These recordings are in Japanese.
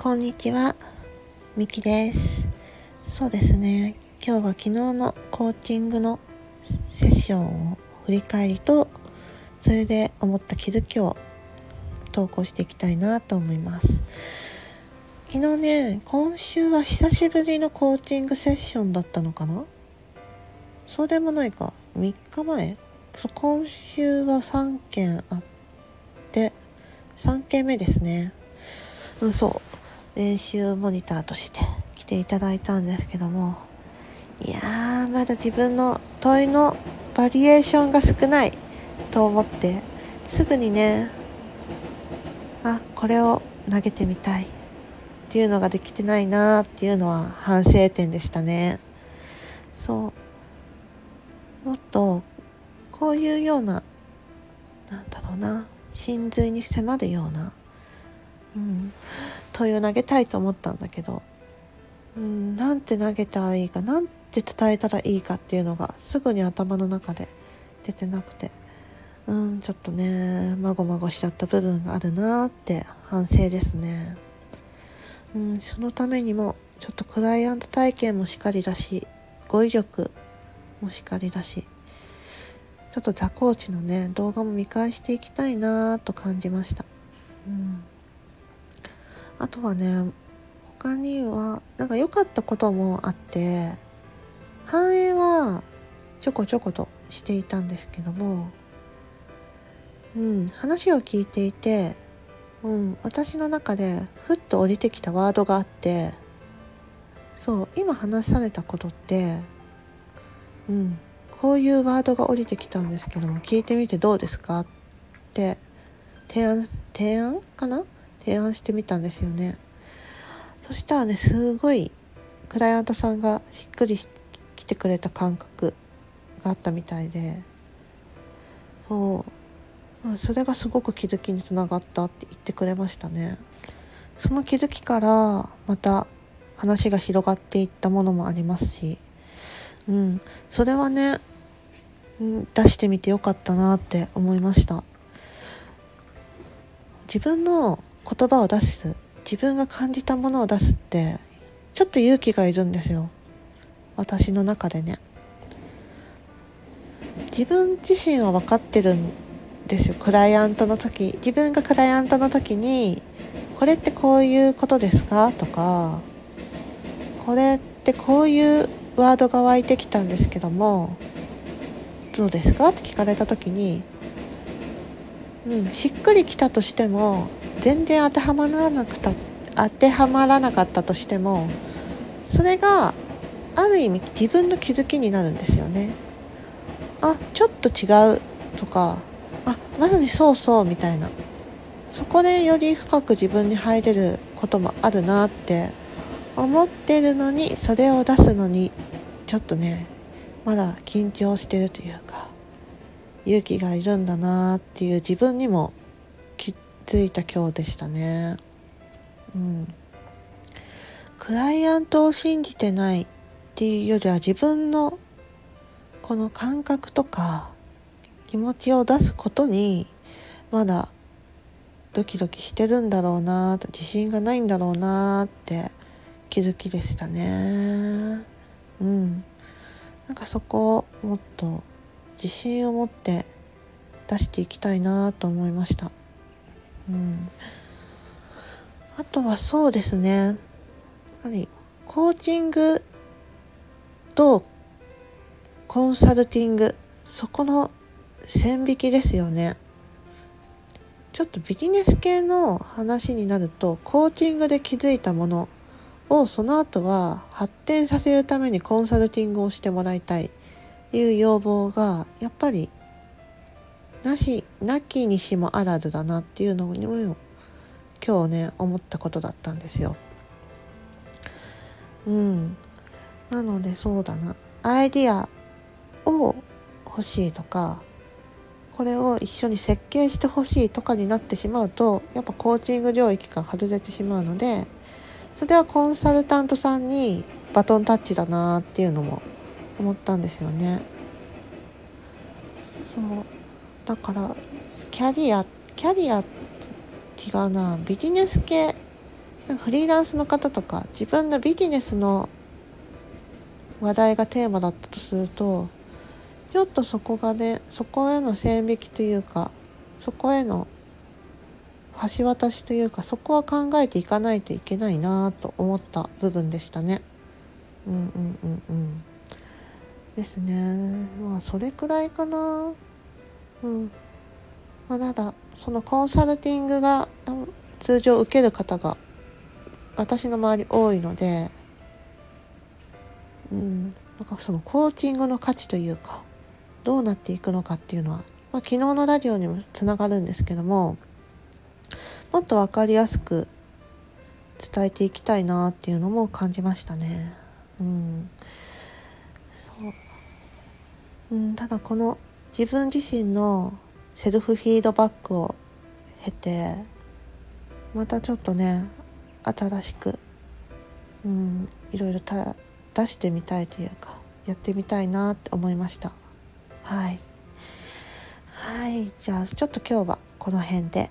こんにちは、みきです。そうですね、今日は昨日のコーチングのセッションを振り返りと、それで思った気づきを投稿していきたいなと思います。昨日ね、今週は久しぶりのコーチングセッションだったのかな？そうでもないか、3日前？そ今週は3件あって、3件目ですね。うん、そう。練習モニターとして来ていただいたんですけどもいやーまだ自分の問いのバリエーションが少ないと思ってすぐにねあこれを投げてみたいっていうのができてないなっていうのは反省点でしたね。そう。もっとこういうようななんだろうな真髄に迫るようなうん、問いを投げたいと思ったんだけど、うん、なんて投げたらいいかなんて伝えたらいいかっていうのがすぐに頭の中で出てなくて、うん、ちょっとねまごまごしちゃった部分があるなって反省ですね。うん、そのためにもちょっとクライアント体験もしっかりだし語彙力もしっかりだしちょっとザコーチのね動画も見返していきたいなと感じました。うんあとはね他にはなんか良かったこともあって反映はちょこちょことしていたんですけどもうん話を聞いていて、うん、私の中でふっと降りてきたワードがあってそう今話されたことってうんこういうワードが降りてきたんですけども聞いてみてどうですかって提案提案かな？提案してみたんですよね。そしたらねすごいクライアントさんがしっくりきてくれた感覚があったみたいでそうそれがすごく気づきにつながったって言ってくれましたね。その気づきからまた話が広がっていったものもありますしうんそれはね、出してみてよかったなって思いました。自分の言葉を出す。自分が感じたものを出すってちょっと勇気がいるんですよ。私の中でね。自分自身は分かってるんですよ。クライアントの時自分がクライアントの時にこれってこういうことですか？とかこれってこういうワードが湧いてきたんですけどもどうですか？って聞かれた時にうん、しっくりきたとしても全然当てはまらなくた当てはまらなかったとしてもそれがある意味自分の気づきになるんですよね。あちょっと違うとかあまさにそうそうみたいな。そこでより深く自分に入れることもあるなって思ってるのにそれを出すのにちょっとねまだ緊張してるというか。勇気がいるんだなっていう自分にも気づいた今日でしたね。うん。クライアントを信じてないっていうよりは自分のこの感覚とか気持ちを出すことにまだドキドキしてるんだろうな自信がないんだろうなって気づきでしたね。うん。なんかそこをもっと自信を持って出していきたいなと思いました。うん。あとはそうですね。やはりコーチングとコンサルティングそこの線引きですよね。ちょっとビジネス系の話になるとコーチングで気づいたものをその後は発展させるためにコンサルティングをしてもらいたいいう要望がやっぱりなしなきにしもあらずだなっていうのにも今日ね思ったことだったんですよ。うん。なのでそうだなアイディアを欲しいとかこれを一緒に設計してほしいとかになってしまうとやっぱコーチング領域から外れてしまうのでそれはコンサルタントさんにバトンタッチだなっていうのも思ったんですよね。そうだからキャリアキャリア違うなビジネス系フリーランスの方とか自分のビジネスの話題がテーマだったとするとちょっとそこがねそこへの線引きというかそこへの橋渡しというかそこは考えていかないといけないなと思った部分でしたね。うんうんうんうんですね。まあそれくらいかな。うん。まあただそのコンサルティングが通常受ける方が私の周り多いのでうん。なんかそのコーチングの価値というかどうなっていくのかっていうのは、まあ、昨日のラジオにもつながるんですけどももっと分かりやすく伝えていきたいなっていうのも感じましたね。うん、うん、ただこの自分自身のセルフフィードバックを経てまたちょっとね新しく、うん、いろいろ出してみたいというかやってみたいなって思いました。はい。はい。じゃあちょっと今日はこの辺で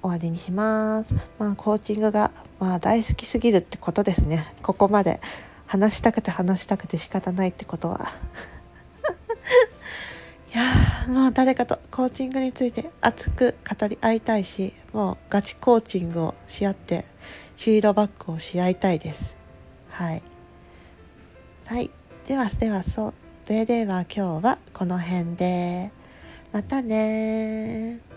終わりにします。まあコーチングがまあ大好きすぎるってことですね。ここまで話したくて話したくて仕方ないってことは。もう誰かとコーチングについて熱く語り合いたいしもうガチコーチングをし合ってフィードバックをし合いたいです。はい。はい。ではではそれでは今日はこの辺で。またね